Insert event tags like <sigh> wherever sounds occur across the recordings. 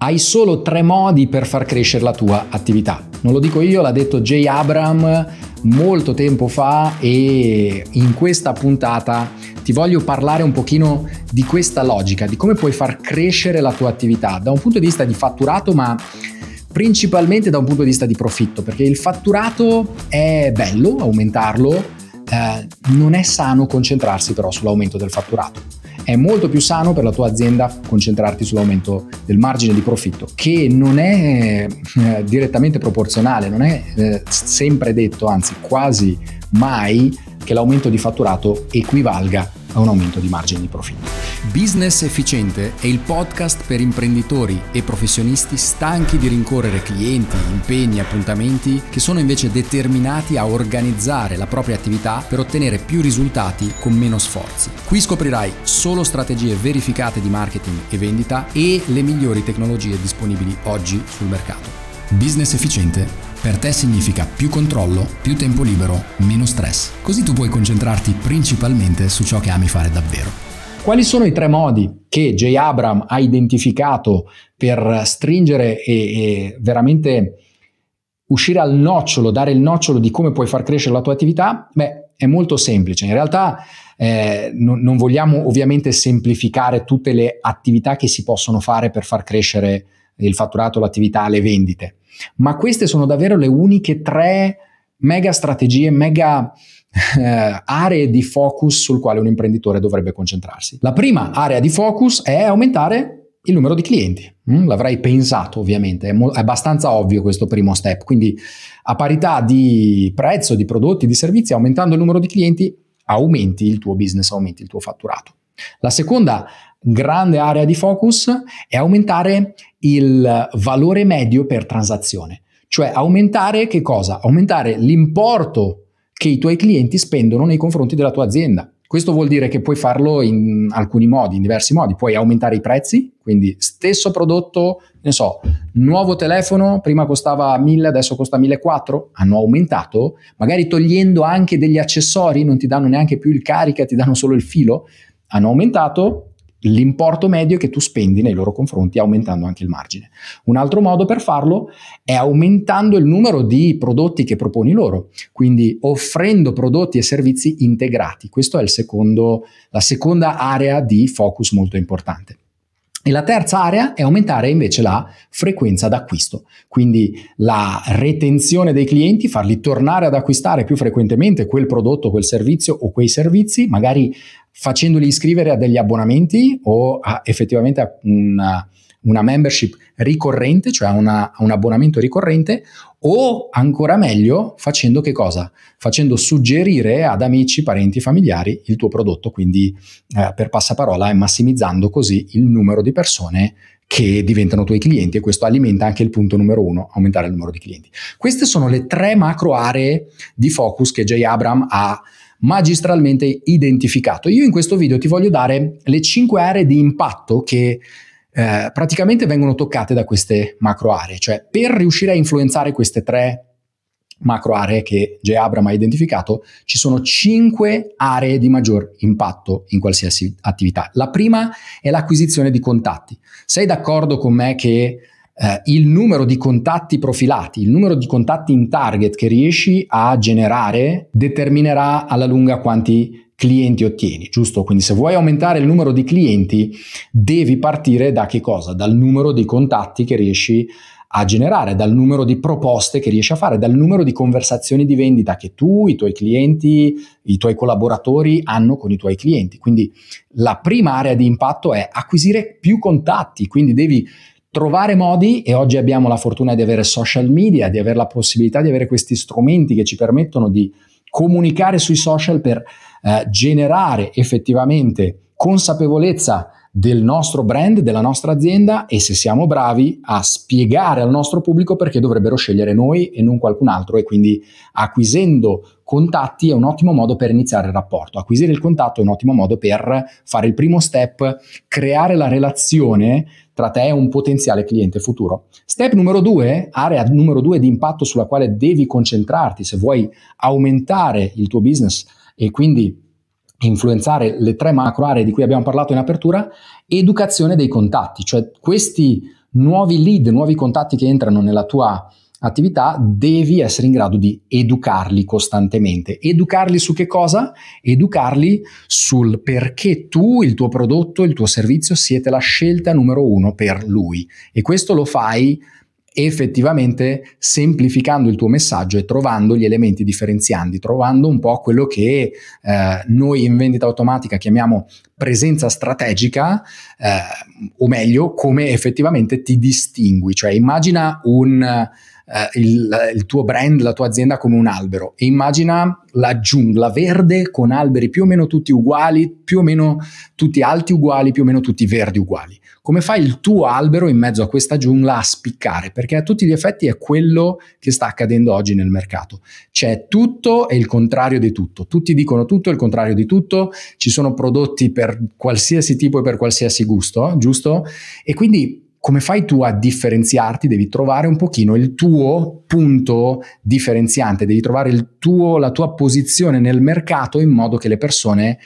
Hai solo tre modi per far crescere la tua attività. Non lo dico io, l'ha detto Jay Abram molto tempo fa e in questa puntata ti voglio parlare un pochino di questa logica, di come puoi far crescere la tua attività da un punto di vista di fatturato, ma principalmente da un punto di vista di profitto, perché il fatturato è bello aumentarlo, eh, non è sano concentrarsi però sull'aumento del fatturato è molto più sano per la tua azienda concentrarti sull'aumento del margine di profitto, che non è eh, direttamente proporzionale, non è eh, sempre detto, anzi quasi mai, che l'aumento di fatturato equivalga a un aumento di margine di profitto. Business Efficiente è il podcast per imprenditori e professionisti stanchi di rincorrere clienti, impegni, appuntamenti che sono invece determinati a organizzare la propria attività per ottenere più risultati con meno sforzi. Qui scoprirai solo strategie verificate di marketing e vendita e le migliori tecnologie disponibili oggi sul mercato. Business Efficiente per te significa più controllo, più tempo libero, meno stress. Così tu puoi concentrarti principalmente su ciò che ami fare davvero. Quali sono i tre modi che Jay Abram ha identificato per stringere e, e veramente uscire al nocciolo, dare il nocciolo di come puoi far crescere la tua attività? Beh, è molto semplice. In realtà eh, non, non vogliamo ovviamente semplificare tutte le attività che si possono fare per far crescere il fatturato, l'attività, le vendite ma queste sono davvero le uniche tre mega strategie, mega eh, aree di focus sul quale un imprenditore dovrebbe concentrarsi. La prima area di focus è aumentare il numero di clienti. Mm, l'avrei pensato ovviamente, è, mo- è, abbastanza ovvio questo primo step, quindi a parità di prezzo, di prodotti, di servizi, aumentando il numero di clienti, aumenti il tuo business, aumenti il tuo fatturato. La seconda grande area di focus è aumentare il valore medio per transazione, cioè aumentare che cosa? Aumentare l'importo che i tuoi clienti spendono nei confronti della tua azienda. Questo vuol dire che puoi farlo in alcuni modi, in diversi modi. Puoi aumentare i prezzi, quindi stesso prodotto, ne so, nuovo telefono, prima costava 1000, adesso costa 1400, hanno aumentato, magari togliendo anche degli accessori, non ti danno neanche più il carica, ti danno solo il filo, hanno aumentato, l'importo medio che tu spendi nei loro confronti aumentando anche il margine. Un altro modo per farlo è aumentando il numero di prodotti che proponi loro, quindi offrendo prodotti e servizi integrati. Questa è secondo, la seconda area di focus molto importante. E la terza area è aumentare invece la frequenza d'acquisto, quindi la retenzione dei clienti, farli tornare ad acquistare più frequentemente quel prodotto, quel servizio o quei servizi, magari facendoli iscrivere a degli abbonamenti o a, effettivamente a una, una, membership ricorrente, cioè a, una, a un abbonamento ricorrente, o ancora meglio facendo che cosa? Facendo suggerire ad amici, parenti, familiari il tuo prodotto, quindi eh, per passaparola e massimizzando così il numero di persone che diventano tuoi clienti e questo alimenta anche il punto numero uno, aumentare il numero di clienti. Queste sono le tre macro aree di focus che Jay Abram ha magistralmente identificato. Io in questo video ti voglio dare le cinque aree di impatto che eh, praticamente vengono toccate da queste macro aree, cioè per riuscire a influenzare queste tre macro aree che J. Abram ha identificato, ci sono cinque aree di maggior impatto in qualsiasi attività. La prima è l'acquisizione di contatti. Sei d'accordo con me che eh, il numero di contatti profilati, il numero di contatti in target che riesci a generare determinerà alla lunga quanti clienti ottieni, giusto? Quindi se vuoi aumentare il numero di clienti, devi partire da che cosa? Dal numero di contatti che riesci a generare, dal numero di proposte che riesci a fare, dal numero di conversazioni di vendita che tu, i tuoi clienti, i tuoi collaboratori hanno con i tuoi clienti. Quindi la prima area di impatto è acquisire più contatti, quindi devi trovare modi e oggi abbiamo la fortuna di avere social media, di avere la possibilità di avere questi strumenti che ci permettono di comunicare sui social per eh, generare effettivamente consapevolezza del nostro brand, della nostra azienda e se siamo bravi a spiegare al nostro pubblico perché dovrebbero scegliere noi e non qualcun altro e quindi acquisendo contatti è un ottimo modo per iniziare il rapporto. Acquisire il contatto è un ottimo modo per fare il primo step, creare la relazione tra te e un potenziale cliente futuro. Step numero due, area numero due di impatto sulla quale devi concentrarti se vuoi aumentare il tuo business e quindi influenzare le tre macro aree di cui abbiamo parlato in apertura, educazione dei contatti, cioè questi nuovi lead, nuovi contatti che entrano nella tua attività, devi essere in grado di educarli costantemente. Educarli su che cosa? Educarli sul perché tu, il tuo prodotto, il tuo servizio siete la scelta numero uno per lui. E questo lo fai effettivamente semplificando il tuo messaggio e trovando gli elementi differenzianti, trovando un po' quello che eh, noi in vendita automatica chiamiamo presenza strategica, eh, o meglio, come effettivamente ti distingui. Cioè immagina un eh, il, il, tuo brand, la tua azienda come un albero e immagina la giungla verde con alberi più o meno tutti uguali, più o meno tutti alti uguali, più o meno tutti verdi uguali. Come fai il tuo albero in mezzo a questa giungla a spiccare? Perché a tutti gli effetti è quello che sta accadendo oggi nel mercato. C'è tutto e il contrario di tutto. Tutti dicono tutto e il contrario di tutto. Ci sono prodotti per qualsiasi tipo e per qualsiasi gusto, giusto? E quindi come fai tu a differenziarti? Devi trovare un pochino il tuo punto differenziante, devi trovare tuo, la tua posizione nel mercato in modo che le persone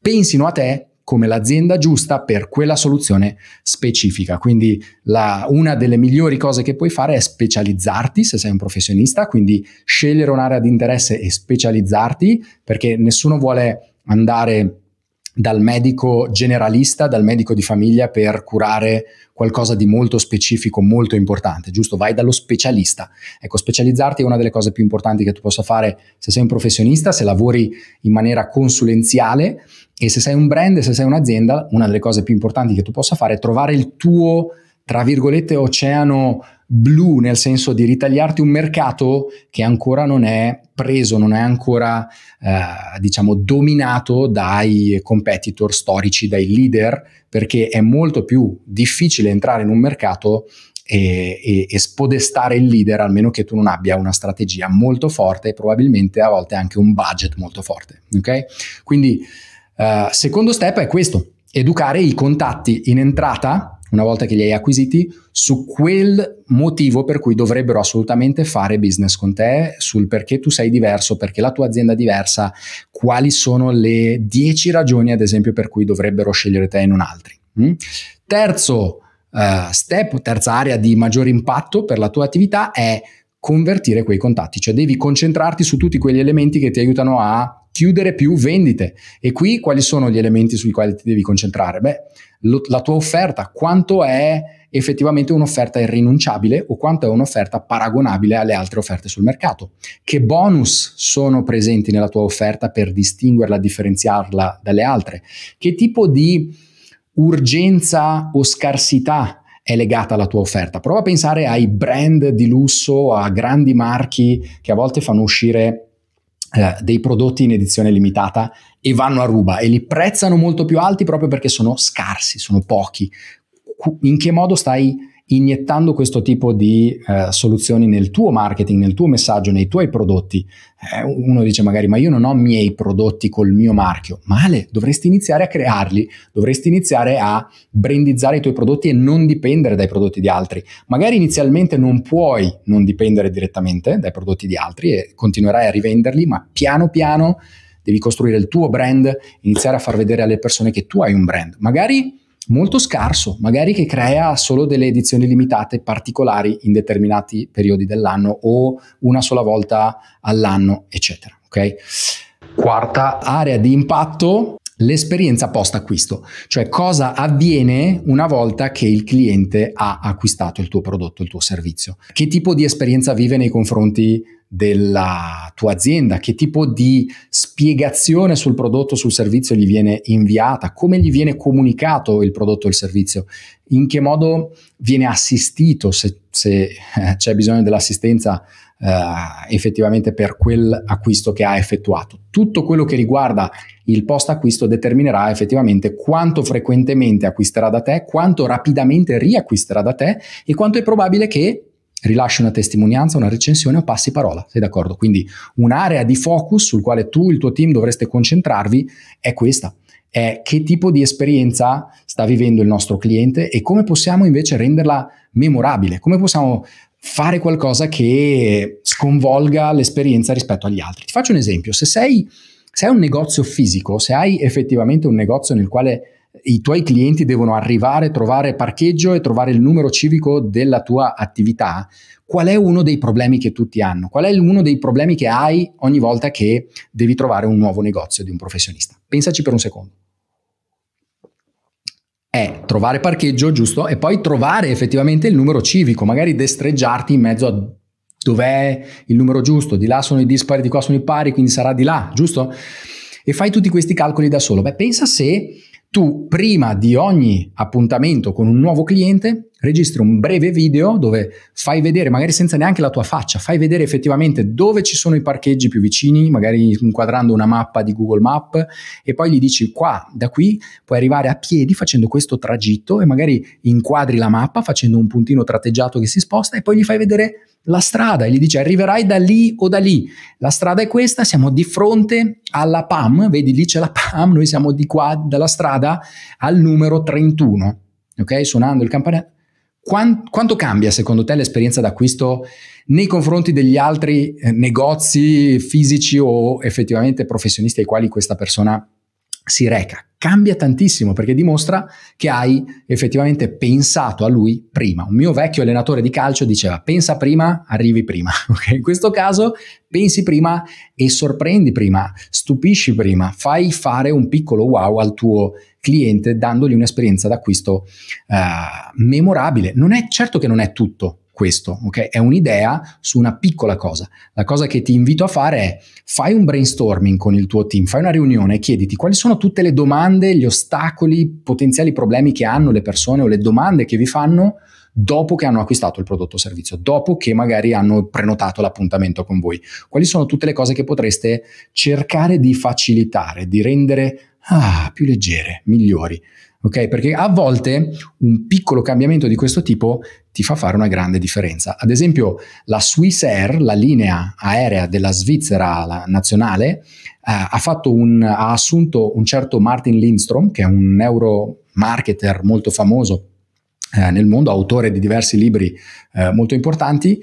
pensino a te come l'azienda giusta per quella soluzione specifica. Quindi la, una delle migliori cose che puoi fare è specializzarti se sei un professionista, quindi scegliere un'area di interesse e specializzarti perché nessuno vuole andare dal medico generalista, dal medico di famiglia per curare qualcosa di molto specifico, molto importante, giusto? Vai dallo specialista. Ecco, specializzarti è una delle cose più importanti che tu possa fare se sei un professionista, se lavori in maniera consulenziale e se sei un brand, se sei un'azienda, una delle cose più importanti che tu possa fare è trovare il tuo tra virgolette oceano blu, nel senso di ritagliarti un mercato che ancora non è preso, non è ancora eh, diciamo dominato dai competitor storici, dai leader, perché è molto più difficile entrare in un mercato e, e, e, spodestare il leader, almeno che tu non abbia una strategia molto forte e probabilmente a volte anche un budget molto forte. Ok? Quindi, uh, secondo step è questo: educare i contatti in entrata una volta che li hai acquisiti, su quel motivo per cui dovrebbero assolutamente fare business con te, sul perché tu sei diverso, perché la tua azienda è diversa, quali sono le 10 ragioni, ad esempio, per cui dovrebbero scegliere te e non altri. Mm? Terzo uh, step, terza area di maggior impatto per la tua attività è convertire quei contatti, cioè devi concentrarti su tutti quegli elementi che ti aiutano a chiudere più vendite. E qui quali sono gli elementi sui quali ti devi concentrare? Beh, lo, la tua offerta, quanto è effettivamente un'offerta irrinunciabile o quanto è un'offerta paragonabile alle altre offerte sul mercato. Che bonus sono presenti nella tua offerta per distinguerla, differenziarla dalle altre? Che tipo di urgenza o scarsità è legata alla tua offerta? Prova a pensare ai brand di lusso, a grandi marchi che a volte fanno uscire eh, dei prodotti in edizione limitata e vanno a ruba e li prezzano molto più alti proprio perché sono scarsi, sono pochi. In che modo stai iniettando questo tipo di eh, soluzioni nel tuo marketing, nel tuo messaggio, nei tuoi prodotti. Eh, uno dice magari ma io non ho miei prodotti col mio marchio. Male, dovresti iniziare a crearli, dovresti iniziare a brandizzare i tuoi prodotti e non dipendere dai prodotti di altri. Magari inizialmente non puoi non dipendere direttamente dai prodotti di altri e continuerai a rivenderli, ma piano piano devi costruire il tuo brand, iniziare a far vedere alle persone che tu hai un brand. Magari molto scarso, magari che crea solo delle edizioni limitate particolari in determinati periodi dell'anno o una sola volta all'anno, eccetera. Ok? Quarta area di impatto l'esperienza post acquisto, cioè cosa avviene una volta che il cliente ha acquistato il tuo prodotto, il tuo servizio. Che tipo di esperienza vive nei confronti della tua azienda, che tipo di spiegazione sul prodotto, sul servizio gli viene inviata, come gli viene comunicato il prodotto il servizio, in che modo viene assistito se, se eh, c'è bisogno dell'assistenza eh, effettivamente per quell'acquisto che ha effettuato. Tutto quello che riguarda il post acquisto determinerà effettivamente quanto frequentemente acquisterà da te, quanto rapidamente riacquisterà da te e quanto è probabile che rilasci una testimonianza, una recensione o passi parola, sei d'accordo? Quindi un'area di focus sul quale tu e il tuo team dovreste concentrarvi è questa, è che tipo di esperienza sta vivendo il nostro cliente e come possiamo invece renderla memorabile, come possiamo fare qualcosa che sconvolga l'esperienza rispetto agli altri. Ti faccio un esempio, se sei, se hai un negozio fisico, se hai effettivamente un negozio nel quale i tuoi clienti devono arrivare, trovare parcheggio e trovare il numero civico della tua attività, qual è uno dei problemi che tutti hanno? Qual è uno dei problemi che hai ogni volta che devi trovare un nuovo negozio di un professionista? Pensaci per un secondo. È trovare parcheggio, giusto? E poi trovare effettivamente il numero civico, magari destreggiarti in mezzo a dov'è il numero giusto, di là sono i dispari, di qua sono i pari, quindi sarà di là, giusto? E fai tutti questi calcoli da solo. Beh, pensa se tu prima di ogni appuntamento con un nuovo cliente registri un breve video dove fai vedere, magari senza neanche la tua faccia, fai vedere effettivamente dove ci sono i parcheggi più vicini, magari inquadrando una mappa di Google Map e poi gli dici qua, da qui puoi arrivare a piedi facendo questo tragitto e magari inquadri la mappa facendo un puntino tratteggiato che si sposta e poi gli fai vedere la strada e gli dici arriverai da lì o da lì. La strada è questa, siamo di fronte alla PAM, vedi lì c'è la PAM, noi siamo di qua dalla strada al numero 31, ok? Suonando il campanello quanto cambia secondo te l'esperienza d'acquisto nei confronti degli altri eh, negozi fisici o effettivamente professionisti ai quali questa persona si reca? Cambia tantissimo perché dimostra che hai effettivamente pensato a lui prima. Un mio vecchio allenatore di calcio diceva pensa prima, arrivi prima. <laughs> Okay? In questo caso pensi prima e sorprendi prima, stupisci prima, fai fare un piccolo wow al tuo cliente dandogli un'esperienza d'acquisto uh, memorabile. Non è certo che non è tutto questo, ok? È un'idea su una piccola cosa. La cosa che ti invito a fare è fai un brainstorming con il tuo team, fai una riunione e chiediti quali sono tutte le domande, gli ostacoli, potenziali problemi che hanno le persone o le domande che vi fanno dopo che hanno acquistato il prodotto o servizio, dopo che magari hanno prenotato l'appuntamento con voi. Quali sono tutte le cose che potreste cercare di facilitare, di rendere ah, più leggere, migliori. Ok? Perché a volte un piccolo cambiamento di questo tipo ti fa fare una grande differenza. Ad esempio, la Swiss Air, la linea aerea della Svizzera nazionale, eh, ha, un, ha, assunto un certo Martin Lindstrom, che è un neuromarketer molto famoso eh, nel mondo, autore di diversi libri eh, molto importanti,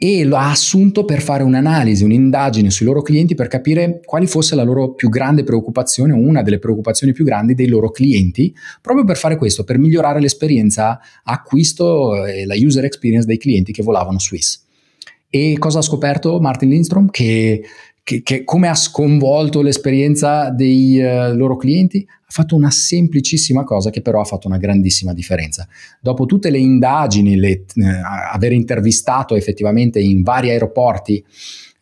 e lo ha assunto per fare un'analisi, un'indagine sui loro clienti per capire quali fosse la loro più grande preoccupazione o una delle preoccupazioni più grandi dei loro clienti, proprio per fare questo, per migliorare l'esperienza acquisto e la user experience dei clienti che volavano Swiss. E cosa ha scoperto Martin Lindstrom? Che che, che, come ha sconvolto l'esperienza dei uh, loro clienti, ha fatto una semplicissima cosa che però ha fatto una grandissima differenza. Dopo tutte le indagini, le, eh, aver intervistato effettivamente in vari aeroporti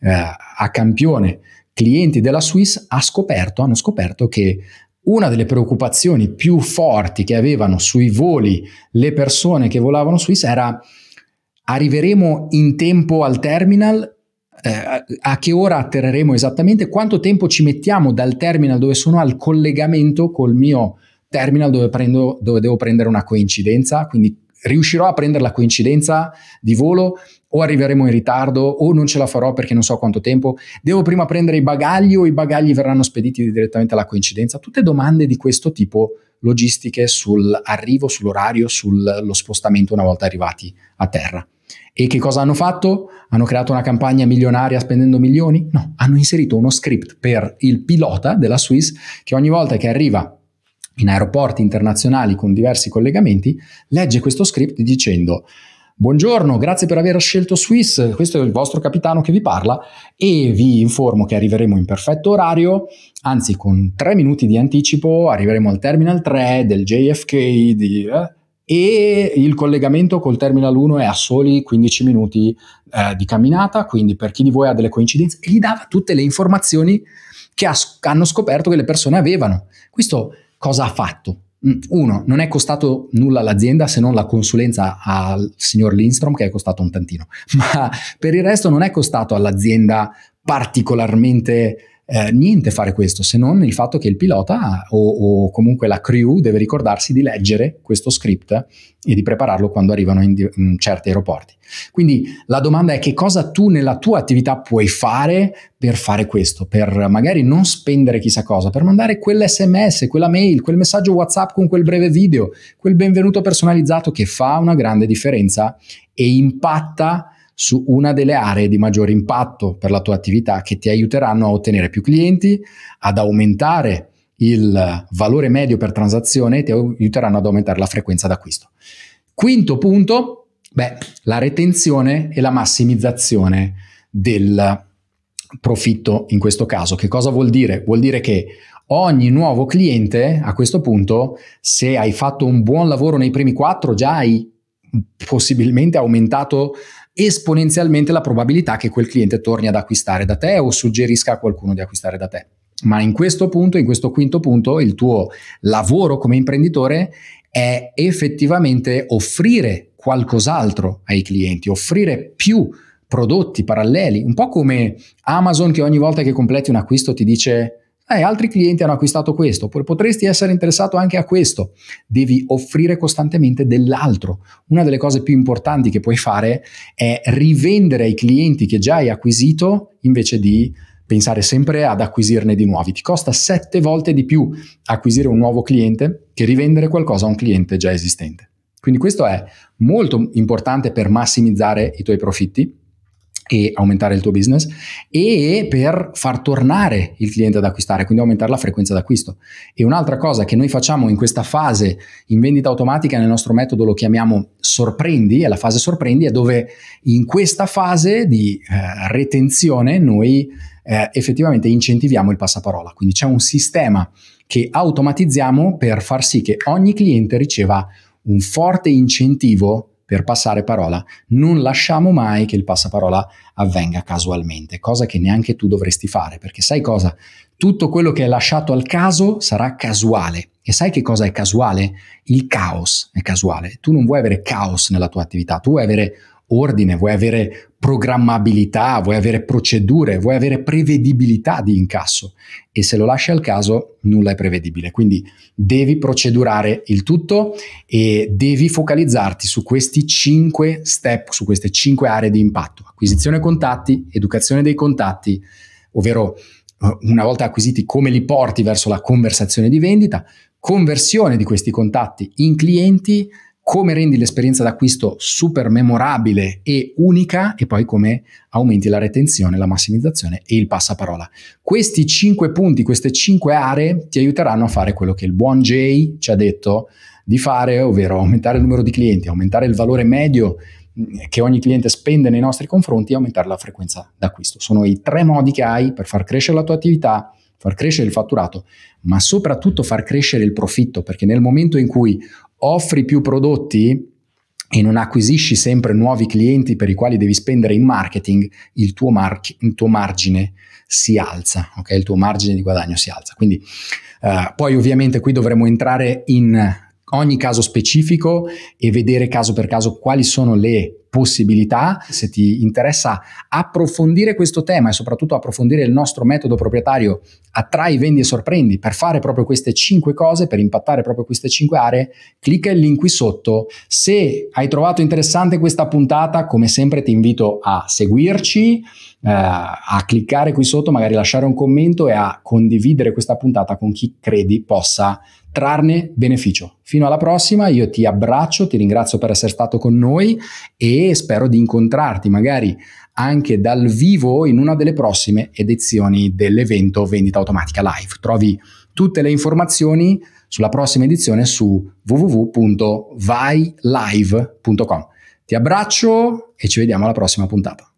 eh, a campione clienti della Swiss, ha scoperto, hanno scoperto che una delle preoccupazioni più forti che avevano sui voli le persone che volavano Swiss era arriveremo in tempo al terminal eh, a che ora atterreremo esattamente, quanto tempo ci mettiamo dal terminal dove sono al collegamento col mio terminal dove, prendo, dove devo prendere una coincidenza, quindi riuscirò a prendere la coincidenza di volo o arriveremo in ritardo o non ce la farò perché non so quanto tempo, devo prima prendere i bagagli o i bagagli verranno spediti direttamente alla coincidenza, tutte domande di questo tipo logistiche sull'arrivo, sull'orario, sullo spostamento una volta arrivati a terra. E che cosa hanno fatto? Hanno creato una campagna milionaria spendendo milioni? No, hanno inserito uno script per il pilota della Swiss che ogni volta che arriva in aeroporti internazionali con diversi collegamenti, legge questo script dicendo Buongiorno, grazie per aver scelto Swiss, questo è il vostro capitano che vi parla e vi informo che arriveremo in perfetto orario, anzi con tre minuti di anticipo arriveremo al Terminal 3 del JFK di, eh, e il collegamento col Terminal 1 è a soli 15 minuti eh, di camminata, quindi per chi di voi ha delle coincidenze, gli dava tutte le informazioni che ha, hanno scoperto che le persone avevano. Questo cosa ha fatto? Mm, uno, non è costato nulla all'azienda se non la consulenza al signor Lindstrom che è costato un tantino, <laughs> ma per il resto non è costato all'azienda particolarmente eh, niente fare questo se non il fatto che il pilota o, o, comunque la crew deve ricordarsi di leggere questo script e di prepararlo quando arrivano in, di, in certi aeroporti. Quindi la domanda è che cosa tu nella tua attività puoi fare per fare questo, per magari non spendere chissà cosa, per mandare quell'SMS, quella mail, quel messaggio WhatsApp con quel breve video, quel benvenuto personalizzato che fa una grande differenza e impatta su una delle aree di maggiore impatto per la tua attività che ti aiuteranno a ottenere più clienti, ad aumentare il valore medio per transazione e ti aiuteranno ad aumentare la frequenza d'acquisto. Quinto punto, beh, la retenzione e la massimizzazione del profitto in questo caso. Che cosa vuol dire? Vuol dire che ogni nuovo cliente a questo punto, se hai fatto un buon lavoro nei primi quattro, già hai possibilmente aumentato esponenzialmente la probabilità che quel cliente torni ad acquistare da te o suggerisca a qualcuno di acquistare da te. Ma in questo punto, in questo quinto punto, il tuo lavoro come imprenditore è effettivamente offrire qualcos'altro ai clienti, offrire più prodotti paralleli, un po' come Amazon che ogni volta che completi un acquisto ti dice eh, altri clienti hanno acquistato questo, oppure potresti essere interessato anche a questo. Devi offrire costantemente dell'altro. Una delle cose più importanti che puoi fare è rivendere ai clienti che già hai acquisito invece di pensare sempre ad acquisirne di nuovi. Ti costa sette volte di più acquisire un nuovo cliente che rivendere qualcosa a un cliente già esistente. Quindi questo è molto importante per massimizzare i tuoi profitti e aumentare il tuo business e per far tornare il cliente ad acquistare, quindi aumentare la frequenza d'acquisto. E un'altra cosa che noi facciamo in questa fase in vendita automatica, nel nostro metodo lo chiamiamo sorprendi, è la fase sorprendi, è dove in questa fase di eh, retenzione noi eh, effettivamente incentiviamo il passaparola. Quindi c'è un sistema che automatizziamo per far sì che ogni cliente riceva un forte incentivo per passare parola. Non lasciamo mai che il passaparola avvenga casualmente, cosa che neanche tu dovresti fare, perché sai cosa? Tutto quello che è lasciato al caso sarà casuale. E sai che cosa è casuale? Il caos è casuale. Tu non vuoi avere caos nella tua attività, tu vuoi avere ordine, vuoi avere programmabilità, vuoi avere procedure, vuoi avere prevedibilità di incasso e se lo lasci al caso nulla è prevedibile. Quindi devi procedurare il tutto e devi focalizzarti su questi cinque step, su queste cinque aree di impatto. Acquisizione contatti, educazione dei contatti, ovvero eh, una volta acquisiti come li porti verso la conversazione di vendita, conversione di questi contatti in clienti, come rendi l'esperienza d'acquisto super memorabile e unica e poi come aumenti la retenzione, la massimizzazione e il passaparola. Questi cinque punti, queste cinque aree ti aiuteranno a fare quello che il buon Jay ci ha detto di fare, ovvero aumentare il numero di clienti, aumentare il valore medio mm, che ogni cliente spende nei nostri confronti e aumentare la frequenza d'acquisto. Sono i tre modi che hai per far crescere la tua attività, far crescere il fatturato, ma soprattutto far crescere il profitto, perché nel momento in cui offri più prodotti e non acquisisci sempre nuovi clienti per i quali devi spendere in marketing, il tuo, mar- il tuo margine si alza, ok? Il tuo margine di guadagno si alza. Quindi uh, poi ovviamente qui dovremo entrare in ogni caso specifico e vedere caso per caso quali sono le possibilità. Se ti interessa approfondire questo tema e soprattutto approfondire il nostro metodo proprietario Attrai, vendi e sorprendi per fare proprio queste cinque cose, per impattare proprio queste cinque aree, clicca il link qui sotto. Se hai trovato interessante questa puntata, come sempre ti invito a seguirci, eh, a cliccare qui sotto, magari lasciare un commento e a condividere questa puntata con chi credi possa trarne beneficio. Fino alla prossima, io ti abbraccio, ti ringrazio per essere stato con noi e spero di incontrarti magari anche dal vivo in una delle prossime edizioni dell'evento Vendita Automatica Live. Trovi tutte le informazioni sulla prossima edizione su www.vailive.com. Ti abbraccio e ci vediamo alla prossima puntata.